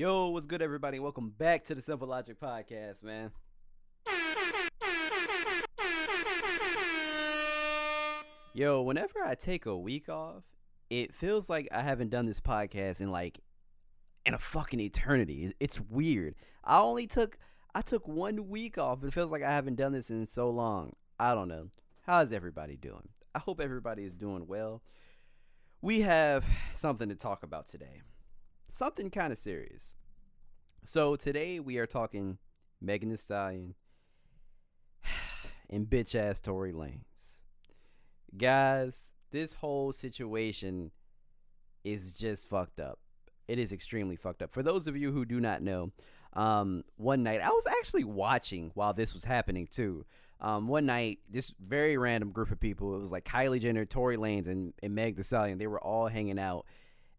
Yo, what's good, everybody? Welcome back to the Simple Logic Podcast, man. Yo, whenever I take a week off, it feels like I haven't done this podcast in like in a fucking eternity. It's weird. I only took I took one week off, but it feels like I haven't done this in so long. I don't know. How's everybody doing? I hope everybody is doing well. We have something to talk about today. Something kind of serious. So today we are talking Megan Thee Stallion and bitch ass Tory Lanez guys, this whole situation is just fucked up. It is extremely fucked up. For those of you who do not know, um, one night I was actually watching while this was happening too. Um, one night, this very random group of people, it was like Kylie Jenner, Tory Lanez, and, and Meg Thee Stallion. They were all hanging out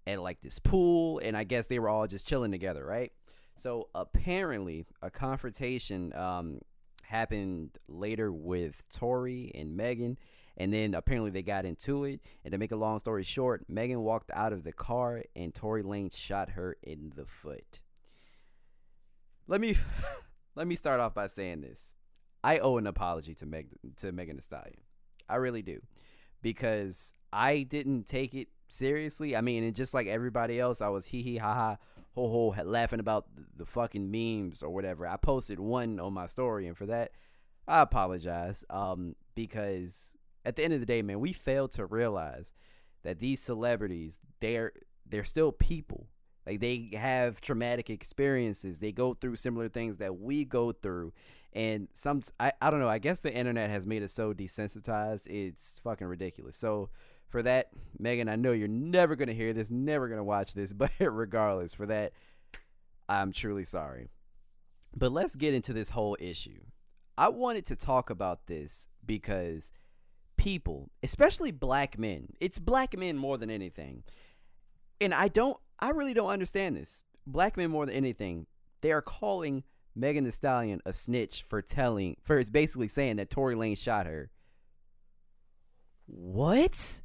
at like this pool, and I guess they were all just chilling together, right? So apparently, a confrontation um, happened later with Tory and Megan, and then apparently they got into it. And to make a long story short, Megan walked out of the car and Tory Lanez shot her in the foot. Let me let me start off by saying this. I owe an apology to Meg to Megan Thee Stallion. I really do. Because I didn't take it seriously. I mean, and just like everybody else, I was hee hee ha ha ho ho laughing about the, fucking memes or whatever. I posted one on my story, and for that, I apologize. Um, because at the end of the day, man, we fail to realize that these celebrities, they're they're still people. Like they have traumatic experiences. They go through similar things that we go through. And some I, I don't know, I guess the internet has made us so desensitized. It's fucking ridiculous. So for that, Megan, I know you're never gonna hear this, never gonna watch this, but regardless, for that, I'm truly sorry. But let's get into this whole issue. I wanted to talk about this because people, especially black men, it's black men more than anything. And I don't, I really don't understand this. Black men more than anything, they are calling Megan Thee Stallion a snitch for telling, for basically saying that Tory Lanez shot her. What?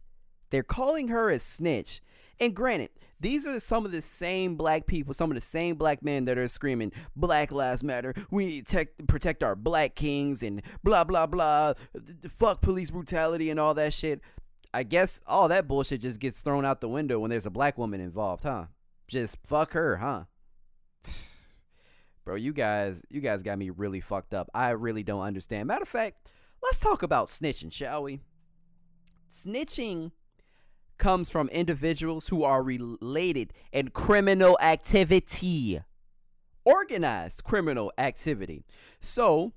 They're calling her a snitch. And granted, these are some of the same black people, some of the same black men that are screaming, Black Lives Matter, we need to protect our black kings, and blah, blah, blah, fuck police brutality and all that shit. I guess all that bullshit just gets thrown out the window when there's a black woman involved, huh? Just fuck her, huh? Bro, you guys, you guys got me really fucked up. I really don't understand. Matter of fact, let's talk about snitching, shall we? Snitching comes from individuals who are related in criminal activity, organized criminal activity. So,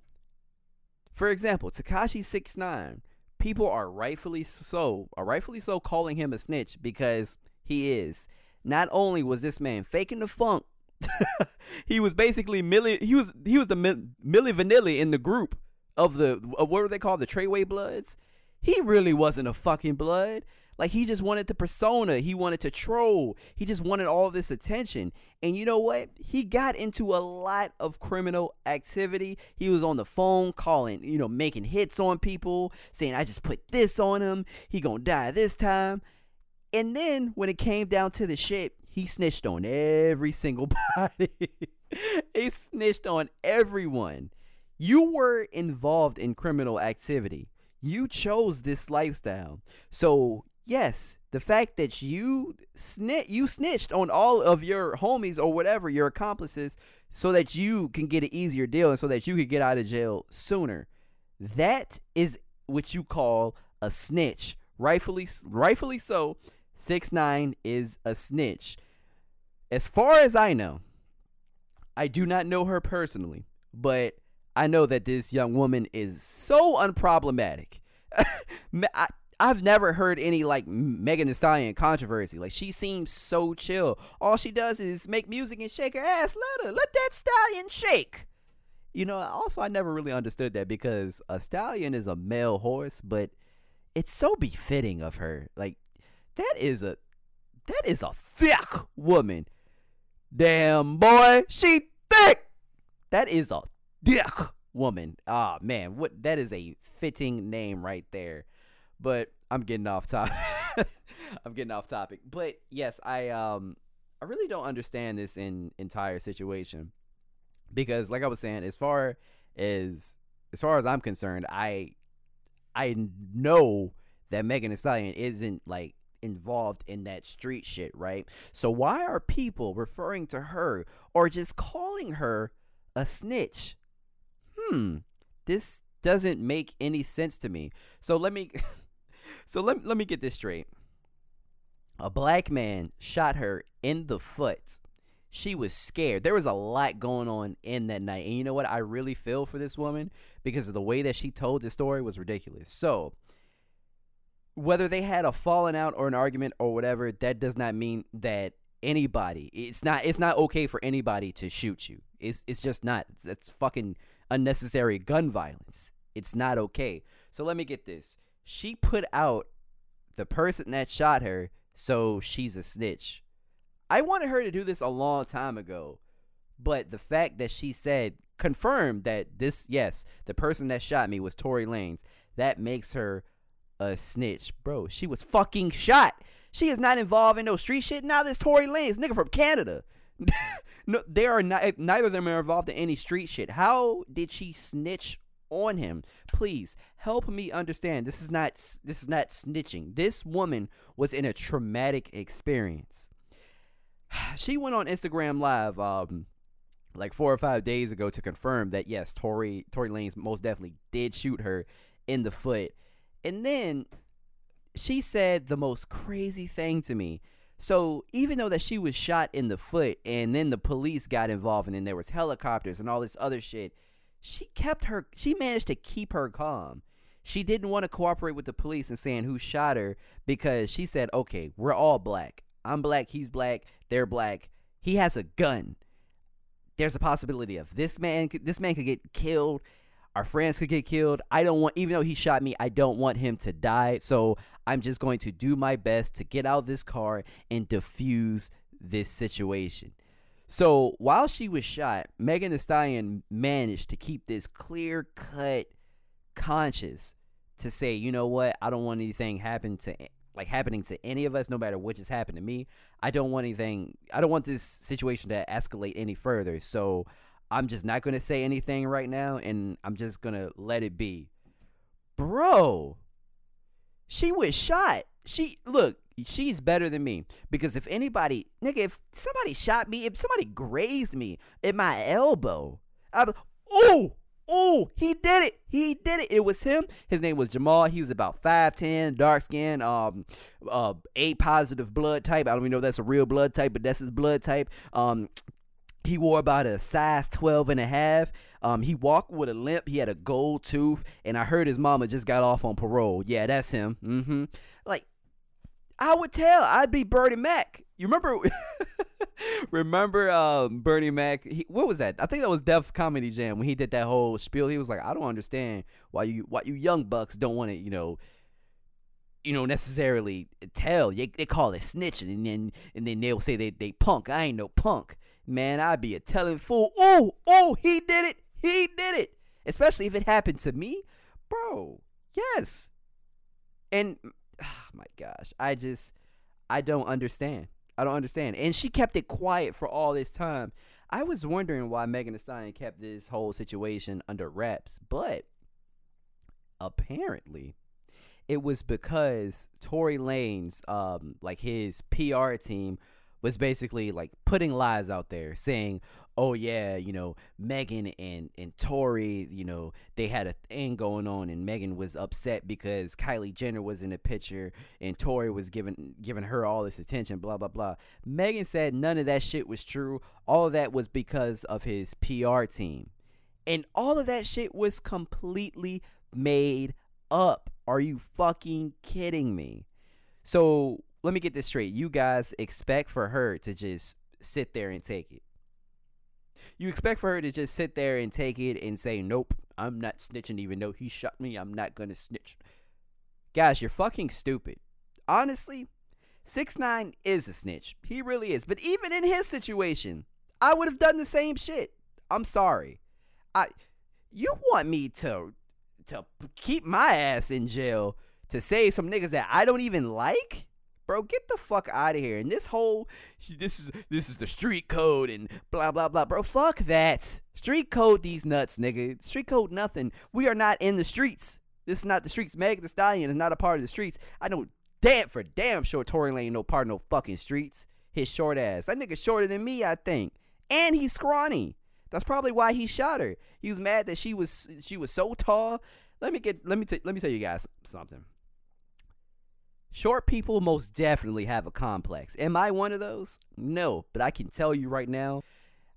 for example, Tekashi Six Nine, people are rightfully so, are rightfully so calling him a snitch because he is. Not only was this man faking the funk, he was basically Milli. He was he was the Milli Vanilli in the group of the of what were they called the Treyway Bloods. He really wasn't a fucking blood. Like he just wanted the persona. He wanted to troll. He just wanted all this attention. And you know what? He got into a lot of criminal activity. He was on the phone calling, you know, making hits on people, saying, I just put this on him. He gonna die this time. And then when it came down to the shit, he snitched on every single body. he snitched on everyone. You were involved in criminal activity. You chose this lifestyle. So yes, the fact that you snit you snitched on all of your homies or whatever your accomplices so that you can get an easier deal and so that you could get out of jail sooner. That is what you call a snitch. Rightfully rightfully so. 6 9 is a snitch. As far as I know, I do not know her personally, but I know that this young woman is so unproblematic. I've never heard any like Megan Thee Stallion controversy. Like she seems so chill. All she does is make music and shake her ass. Let her let that stallion shake. You know, also I never really understood that because a stallion is a male horse, but it's so befitting of her. Like that is a that is a thick woman. Damn boy, she thick. That is a thick woman. Ah oh, man, what that is a fitting name right there. But I'm getting off topic. I'm getting off topic. But yes, I um I really don't understand this in entire situation because, like I was saying, as far as as far as I'm concerned, I I know that Megan Thee Stallion isn't like involved in that street shit, right? So why are people referring to her or just calling her a snitch? Hmm, this doesn't make any sense to me. So let me so let, let me get this straight. A black man shot her in the foot. She was scared. There was a lot going on in that night. And you know what? I really feel for this woman because of the way that she told the story was ridiculous. So, whether they had a falling out or an argument or whatever, that does not mean that anybody it's not it's not okay for anybody to shoot you. It's it's just not. It's fucking unnecessary gun violence. It's not okay. So let me get this. She put out the person that shot her, so she's a snitch. I wanted her to do this a long time ago, but the fact that she said confirmed that this yes, the person that shot me was Tory Lanez, that makes her a snitch, bro. She was fucking shot. She is not involved in no street shit. Now this Tory Lanez, nigga from Canada. no, they are not. Neither of them are involved in any street shit. How did she snitch on him? Please help me understand. This is not. This is not snitching. This woman was in a traumatic experience. She went on Instagram Live, um, like four or five days ago to confirm that yes, Tory Tory Lanez most definitely did shoot her in the foot, and then she said the most crazy thing to me. So even though that she was shot in the foot and then the police got involved and then there was helicopters and all this other shit, she kept her she managed to keep her calm. She didn't want to cooperate with the police and saying who shot her because she said, "Okay, we're all black. I'm black, he's black, they're black. He has a gun. There's a possibility of this man this man could get killed our friends could get killed. I don't want, even though he shot me, I don't want him to die. So I'm just going to do my best to get out of this car and defuse this situation. So while she was shot, Megan Thee Stallion managed to keep this clear cut conscious to say, you know what, I don't want anything happen to like happening to any of us, no matter what just happened to me. I don't want anything. I don't want this situation to escalate any further. So I'm just not going to say anything right now and I'm just going to let it be. Bro, she was shot. She, look, she's better than me because if anybody, nigga, if somebody shot me, if somebody grazed me in my elbow, I'd oh, oh, he did it. He did it. It was him. His name was Jamal. He was about 5'10, dark skin, um, uh, A positive blood type. I don't even know if that's a real blood type, but that's his blood type. Um, he wore about a size 12 and a half. Um, he walked with a limp. He had a gold tooth. And I heard his mama just got off on parole. Yeah, that's him. Mm-hmm. I would tell. I'd be Bernie Mac. You remember? remember um, Bernie Mac? He, what was that? I think that was Def Comedy Jam when he did that whole spiel. He was like, I don't understand why you why you young bucks don't want to, you know, you know, necessarily tell. They, they call it snitching, and then and then they'll say they they punk. I ain't no punk man, I'd be a telling fool. Oh, oh, he did it. He did it. Especially if it happened to me. Bro, yes. And oh my gosh, I just I don't understand. I don't understand. And she kept it quiet for all this time. I was wondering why Megan Thee Stallion kept this whole situation under wraps, but apparently it was because Tory Lanez um, like his PR team, was basically like putting lies out there saying, oh yeah, you know, Megan and and Tory, you know, they had a thing going on and Megan was upset because Kylie Jenner was in the picture and Tory was giving giving her all this attention, blah blah blah. Megan said none of that shit was true. All of that was because of his PR team. And all of that shit was completely made up. Are you fucking kidding me? So let me get this straight. You guys expect for her to just sit there and take it. You expect for her to just sit there and take it and say, Nope, I'm not snitching, even though he shot me. I'm not going to snitch. Guys, you're fucking stupid. Honestly, 6 9 is a snitch. He really is. But even in his situation, I would have done the same shit. I'm sorry. I you want me to to keep my ass in jail to save some niggas that I don't even like? Bro. Get the fuck out of here. And this whole this is this is the street code and blah blah blah, bro. Fuck that. Street code these nuts, nigga. Street code nothing. We are not in the streets. This is not the streets. Meg Thee Stallion is not a part of the streets. I know damn for damn sure Tory Lanez no part of no fucking streets. His short ass. That nigga shorter than me, I think. And he's scrawny. That's probably why he shot her. He was mad that she was she was so tall. Let me get let me t- let me tell you guys something. Short people most definitely have a complex. Am I one of those? No, but I can tell you right now,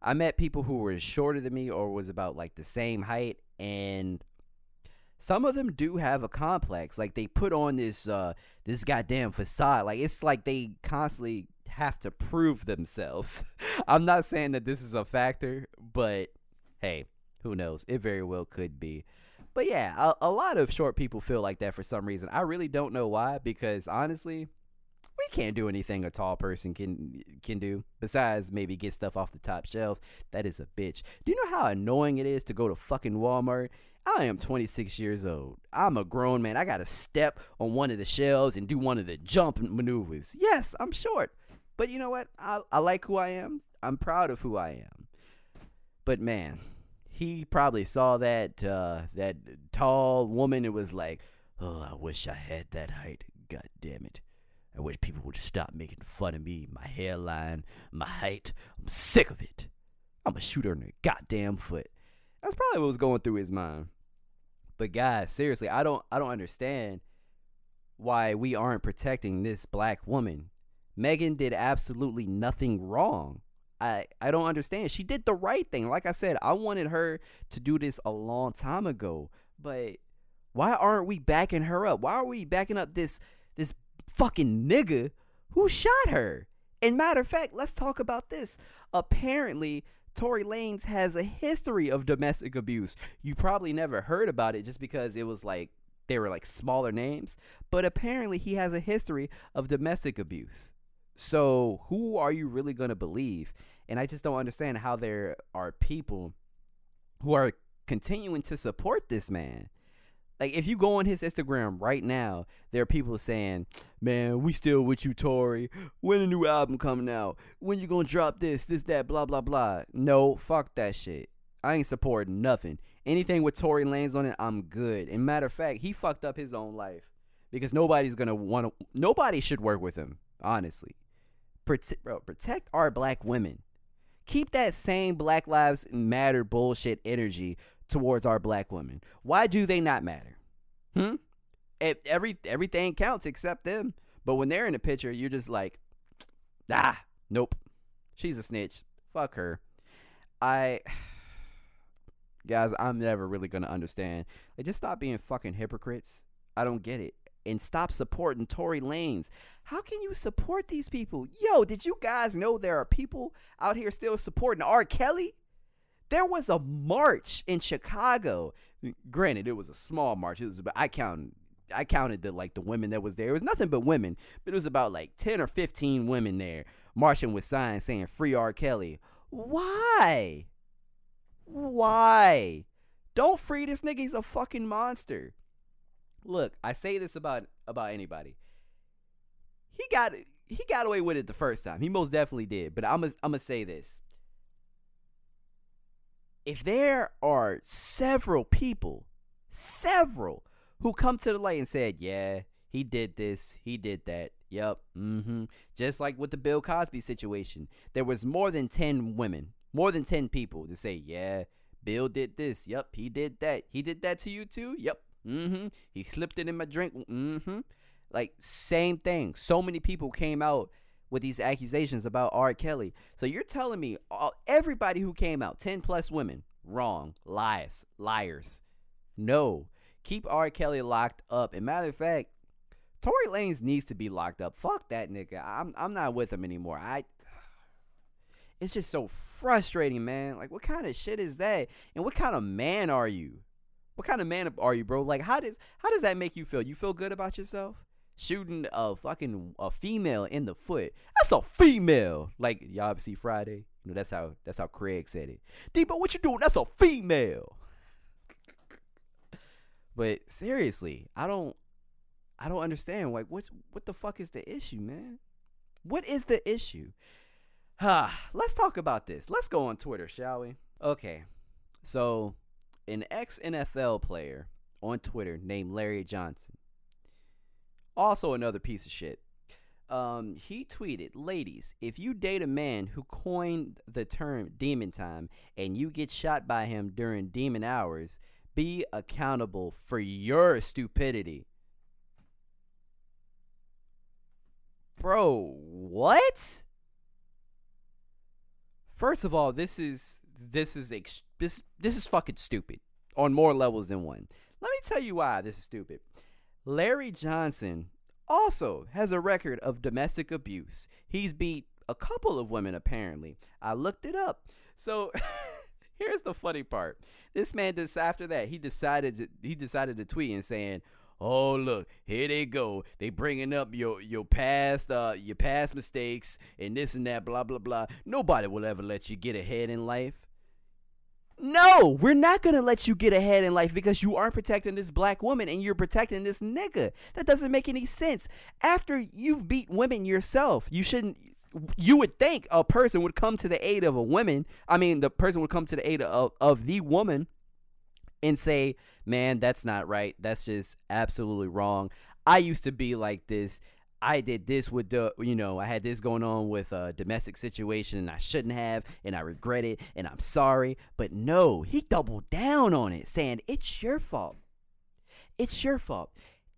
I met people who were shorter than me or was about like the same height and some of them do have a complex. Like they put on this uh this goddamn facade. Like it's like they constantly have to prove themselves. I'm not saying that this is a factor, but hey, who knows? It very well could be. But yeah, a, a, lot of short people feel like that for some reason. I really don't know why because honestly, we can't do anything a tall person can can do besides maybe get stuff off the top shelves. That is a bitch. Do you know how annoying it is to go to fucking Walmart? I am 26 years old. I'm a grown man. I got to step on one of the shelves and do one of the jump maneuvers. Yes, I'm short. But you know what? I, I like who I am. I'm proud of who I am. But man, he probably saw that uh, that tall woman and was like, "Oh, I wish I had that height. God damn it! I wish people would stop making fun of me, my hairline, my height. I'm sick of it. I'm a shooter in the goddamn foot." That's probably what was going through his mind. But guys, seriously, I don't I don't understand why we aren't protecting this black woman. Megan did absolutely nothing wrong. I I don't understand. She did the right thing. Like I said, I wanted her to do this a long time ago. But why aren't we backing her up? Why are we backing up this this fucking nigga who shot her? And matter of fact, let's talk about this. Apparently, Tory Lanez has a history of domestic abuse. You probably never heard about it just because it was like they were like smaller names, but apparently he has a history of domestic abuse. So, who are you really going to believe? And I just don't understand how there are people who are continuing to support this man. Like if you go on his Instagram right now, there are people saying, "Man, we still with you, Tory. When a new album coming out? When you gonna drop this, this, that, blah, blah, blah." No, fuck that shit. I ain't supporting nothing. Anything with Tory Lanez on it, I'm good. And matter of fact, he fucked up his own life because nobody's gonna want to. Nobody should work with him. Honestly, protect, bro, protect our black women keep that same Black Lives Matter bullshit energy towards our black women. Why do they not matter? Hmm? every everything counts except them. But when they're in the picture, you're just like, ah, nope. She's a snitch. Fuck her. I guys, I'm never really gonna understand. Like, just stop being fucking hypocrites. I don't get it and stop supporting Tory Lanez. How can you support these people? Yo, did you guys know there are people out here still supporting R. Kelly? There was a march in Chicago. Granted, it was a small march. It was about I counted I counted the like the women that was there. It was nothing but women, but it was about like 10 or 15 women there marching with signs saying free R. Kelly. Why? Why? Don't free this nigga. He's a fucking monster. Look, I say this about about anybody. He got he got away with it the first time. He most definitely did. But I'm gonna say this. If there are several people, several who come to the light and said, "Yeah, he did this, he did that." Yep. Mm-hmm. Just like with the Bill Cosby situation, there was more than 10 women, more than 10 people to say, "Yeah, Bill did this. Yep, he did that. He did that to you too. Yep. Mm-hmm. He slipped it in my drink. Mm-hmm. Like same thing. So many people came out with these accusations about R. Kelly. So you're telling me all, everybody who came out, 10 plus women, wrong, lies, liars. No. Keep R. Kelly locked up. And matter of fact, Tory Lanez needs to be locked up. Fuck that nigga. I'm I'm not with him anymore. I it's just so frustrating, man. Like what kind of shit is that? And what kind of man are you? What kind of man are you, bro? Like, how does how does that make you feel? You feel good about yourself? Shooting a fucking a female in the foot. That's a female. Like y'all see Friday. You know that's how that's how Craig said it. Debo, what you doing? That's a female. but seriously, I don't I don't understand. Like, what what the fuck is the issue, man? What is the issue? Huh, let's talk about this. Let's go on Twitter, shall we? Okay. So, an ex NFL player on Twitter named Larry Johnson, also another piece of shit. Um, he tweeted, "Ladies, if you date a man who coined the term demon time and you get shot by him during demon hours, be accountable for your stupidity." Bro, what? First of all, this is this is ex- this this is fucking stupid on more levels than one. Let me tell you why this is stupid. Larry Johnson also has a record of domestic abuse. He's beat a couple of women apparently. I looked it up. So here's the funny part. This man just after that he decided to, he decided to tweet and saying, oh look here they go they bringing up your your past uh your past mistakes and this and that blah blah blah nobody will ever let you get ahead in life no, we're not gonna let you get ahead in life because you aren't protecting this black woman and you're protecting this nigga. That doesn't make any sense. After you've beat women yourself, you shouldn't. You would think a person would come to the aid of a woman. I mean, the person would come to the aid of, of the woman and say, man, that's not right. That's just absolutely wrong. I used to be like this. I did this with the, you know, I had this going on with a domestic situation and I shouldn't have, and I regret it, and I'm sorry. But no, he doubled down on it, saying, it's your fault. It's your fault.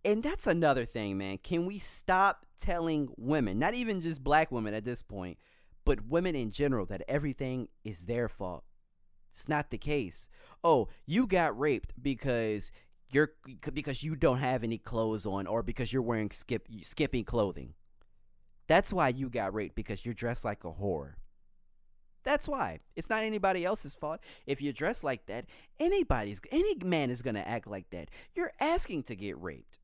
And that's another thing, man. Can we stop telling women, not even just black women at this point, but women in general, that everything is their fault? It's not the case. Oh, you got raped because you're because you don't have any clothes on or because you're wearing skip skipping clothing. That's why you got raped because you're dressed like a whore. That's why. It's not anybody else's fault. If you're dressed like that, anybody's any man is going to act like that. You're asking to get raped.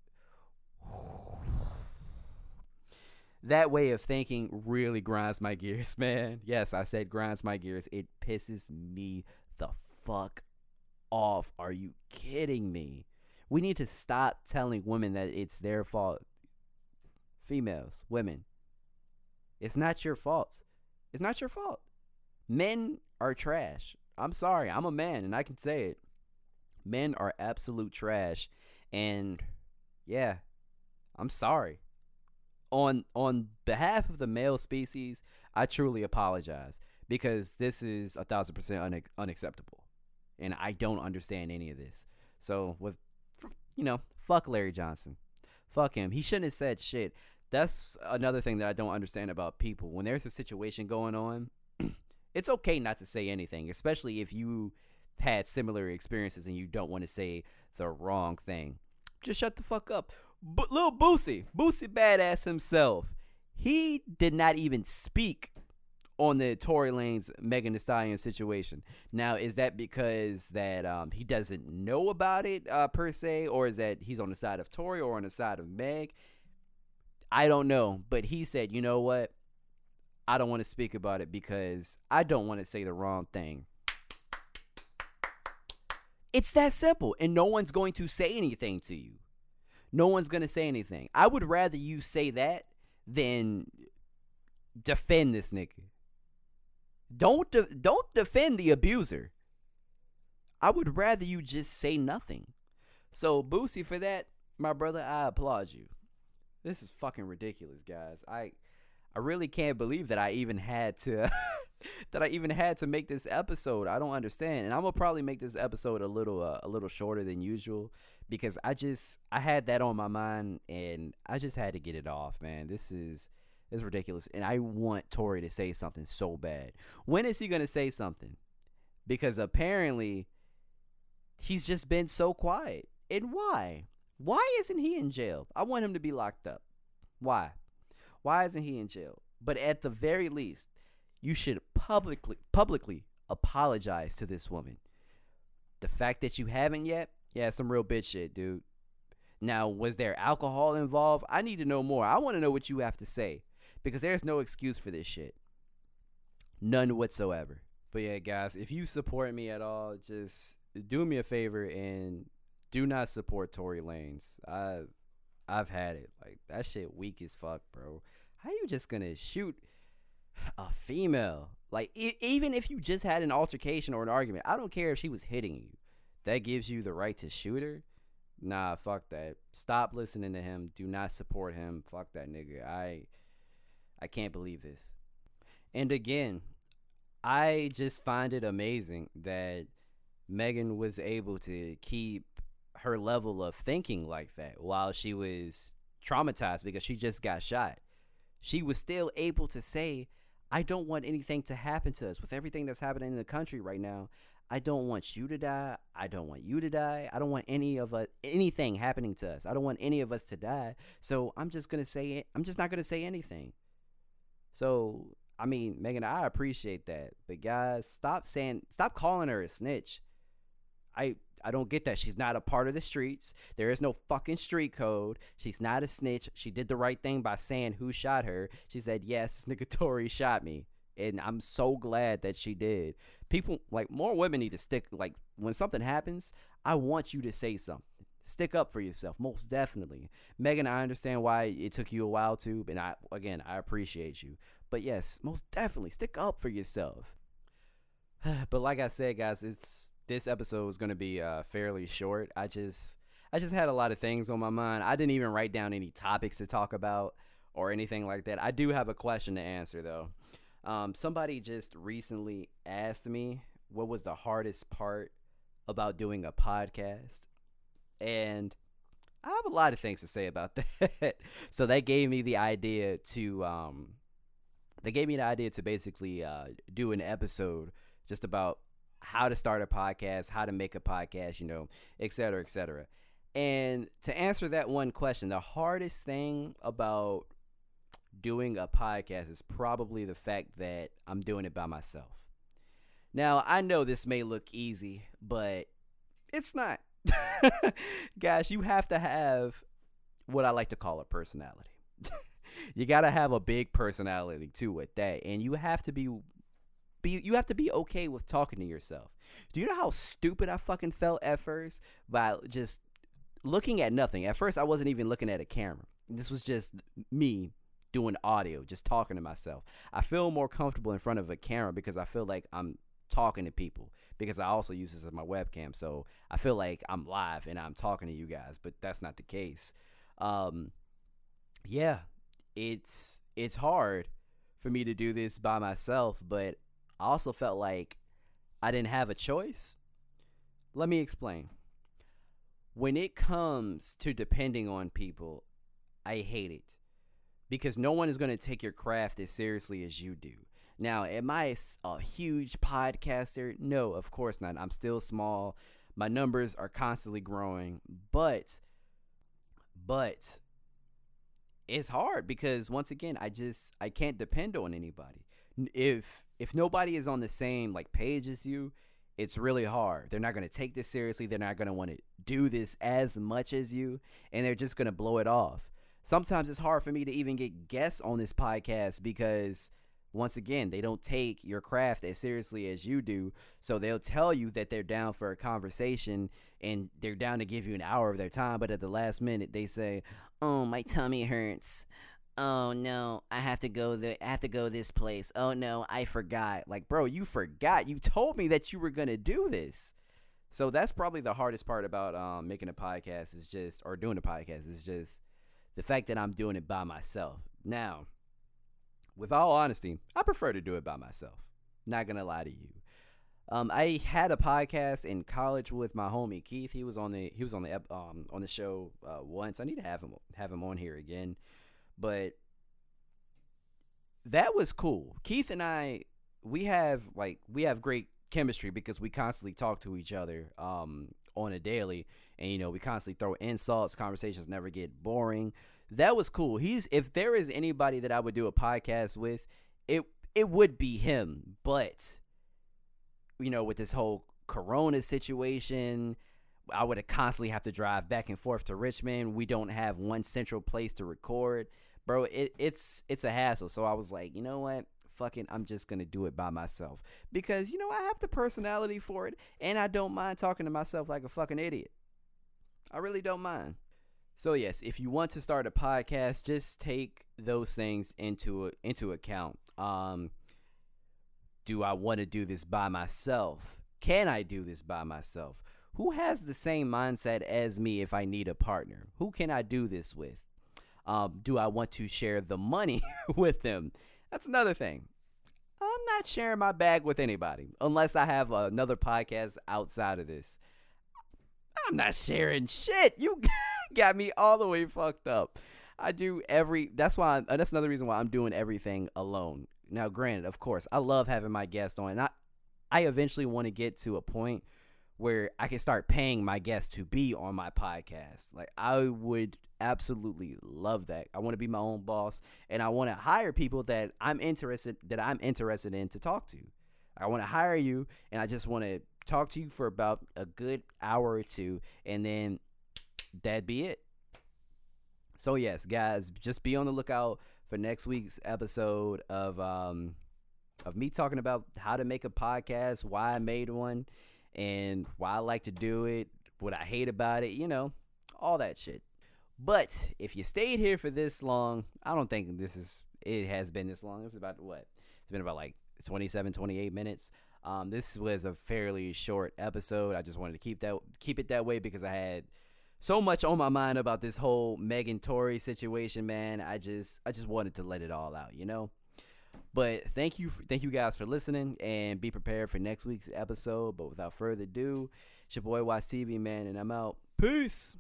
That way of thinking really grinds my gears, man. Yes, I said grinds my gears. It pisses me the fuck off. Are you kidding me? We need to stop telling women that it's their fault. Females, women. It's not your fault. It's not your fault. Men are trash. I'm sorry. I'm a man and I can say it. Men are absolute trash. And yeah, I'm sorry. On on behalf of the male species, I truly apologize because this is a thousand percent unacceptable, and I don't understand any of this. So with, you know, fuck Larry Johnson, fuck him. He shouldn't have said shit. That's another thing that I don't understand about people. When there's a situation going on, it's okay not to say anything, especially if you had similar experiences and you don't want to say the wrong thing. Just shut the fuck up. But little Boosie, Boosie Badazz himself, he did not even speak on the Tory Lanez Megan Thee Stallion situation. Now, is that because that um, he doesn't know about it uh, per se, or is that he's on the side of Tory or on the side of Meg? I don't know, but he said, you know what? I don't want to speak about it because I don't want to say the wrong thing. It's that simple, and no one's going to say anything to you. No one's going to say anything. I would rather you say that than defend this nigga. Don't de- don't defend the abuser. I would rather you just say nothing. So Boosie, for that, my brother, I applaud you. This is fucking ridiculous, guys. I I really can't believe that I even had to that I even had to make this episode. I don't understand, and I'm gonna probably make this episode a little uh, a little shorter than usual because I just I had that on my mind and I just had to get it off, man. This is is ridiculous, and I want Tory to say something so bad. When is he gonna say something? Because apparently he's just been so quiet. And why? Why isn't he in jail? I want him to be locked up. Why? Why isn't he in jail? But at the very least, you should publicly publicly apologize to this woman. The fact that you haven't yet, yeah, some real bitch shit, dude. Now, was there alcohol involved? I need to know more. I want to know what you have to say because there's no excuse for this shit. None whatsoever. But yeah, guys, if you support me at all, just do me a favor and do not support Tory Lanez. I I've had it. Like that shit weak as fuck, bro. How you just gonna shoot a female? Like even if you just had an altercation or an argument, I don't care if she was hitting you. That gives you the right to shoot her. Nah, fuck that. Stop listening to him. Do not support him. Fuck that nigga. I I can't believe this. And again, I just find it amazing that Megan was able to keep her level of thinking like that while she was traumatized because she just got shot. She was still able to say, I don't want anything to happen to us. With everything that's happening in the country right now, I don't want you to die. I don't want you to die. I don't want any of us anything happening to us. I don't want any of us to die. So I'm just gonna say it. I'm just not gonna say anything. So I mean, Megan, I appreciate that, but guys, stop saying, stop calling her a snitch. I I don't get that. She's not a part of the streets. There is no fucking street code. She's not a snitch. She did the right thing by saying who shot her. She said, "Yes, this nigga shot me." And I'm so glad that she did. People like more women need to stick like when something happens, I want you to say something. Stick up for yourself, most definitely. Megan, I understand why it took you a while to, and I again, I appreciate you. But yes, most definitely stick up for yourself. but like I said, guys, it's this episode is going to be uh, fairly short. I just I just had a lot of things on my mind. I didn't even write down any topics to talk about or anything like that. I do have a question to answer though. Um, somebody just recently asked me what was the hardest part about doing a podcast, and I have a lot of things to say about that. so that gave me the idea to um, they gave me the idea to basically uh, do an episode just about how to start a podcast, how to make a podcast, you know, et cetera, et cetera. And to answer that one question, the hardest thing about doing a podcast is probably the fact that I'm doing it by myself. Now, I know this may look easy, but it's not. Guys, you have to have what I like to call a personality. you got to have a big personality too with that. And you have to be be you have to be okay with talking to yourself. Do you know how stupid I fucking felt at first by just looking at nothing? At first I wasn't even looking at a camera. This was just me doing audio, just talking to myself. I feel more comfortable in front of a camera because I feel like I'm talking to people because I also use this as my webcam. So I feel like I'm live and I'm talking to you guys, but that's not the case. Um yeah, it's it's hard for me to do this by myself, but I also felt like I didn't have a choice. Let me explain. When it comes to depending on people, I hate it because no one is going to take your craft as seriously as you do. Now, am I a huge podcaster? No, of course not. I'm still small. My numbers are constantly growing, but but it's hard because once again, I just I can't depend on anybody. If if nobody is on the same like page as you, it's really hard. They're not going to take this seriously. They're not going to want to do this as much as you, and they're just going to blow it off. Sometimes it's hard for me to even get guests on this podcast because once again, they don't take your craft as seriously as you do. So they'll tell you that they're down for a conversation and they're down to give you an hour of their time, but at the last minute they say, "Oh, my tummy hurts oh no, I have to go there. I have to go this place. Oh no, I forgot. Like, bro, you forgot. You told me that you were gonna do this. So that's probably the hardest part about um, making a podcast is just or doing a podcast is just the fact that I'm doing it by myself. Now, with all honesty, I prefer to do it by myself. Not gonna lie to you. Um, I had a podcast in college with my homie Keith. He was on the he was on the um on the show uh, once. I need to have him have him on here again. But that was cool. Keith and I, we have like we have great chemistry because we constantly talk to each other um, on a daily, and you know we constantly throw insults. Conversations never get boring. That was cool. He's if there is anybody that I would do a podcast with, it it would be him. But you know, with this whole Corona situation, I would constantly have to drive back and forth to Richmond. We don't have one central place to record bro, it, it's it's a hassle. So I was like, you know what? Fucking, I'm just gonna do it by myself because you know I have the personality for it, and I don't mind talking to myself like a fucking idiot. I really don't mind. So yes, if you want to start a podcast, just take those things into into account. Um, do I want to do this by myself? Can I do this by myself? Who has the same mindset as me if I need a partner? Who can I do this with? Um, do I want to share the money with them? That's another thing. I'm not sharing my bag with anybody unless I have another podcast outside of this. I'm not sharing shit. You got me all the way fucked up. I do every. That's why. I, that's another reason why I'm doing everything alone. Now, granted, of course, I love having my guests on. I, I eventually want to get to a point where I can start paying my guests to be on my podcast. Like I would absolutely love that. I want to be my own boss and I want to hire people that I'm interested that I'm interested in to talk to. I want to hire you and I just want to talk to you for about a good hour or two and then that'd be it. So yes, guys, just be on the lookout for next week's episode of um of me talking about how to make a podcast, why I made one and why I like to do it, what I hate about it, you know, all that shit. But if you stayed here for this long, I don't think this is it has been this long. It's about what? It's been about like 27 28 minutes. Um, this was a fairly short episode. I just wanted to keep that keep it that way because I had so much on my mind about this whole Megan Tory situation, man. I just I just wanted to let it all out, you know. But thank you, for, thank you guys for listening, and be prepared for next week's episode. But without further ado, it's your boy Watts TV man, and I'm out. Peace.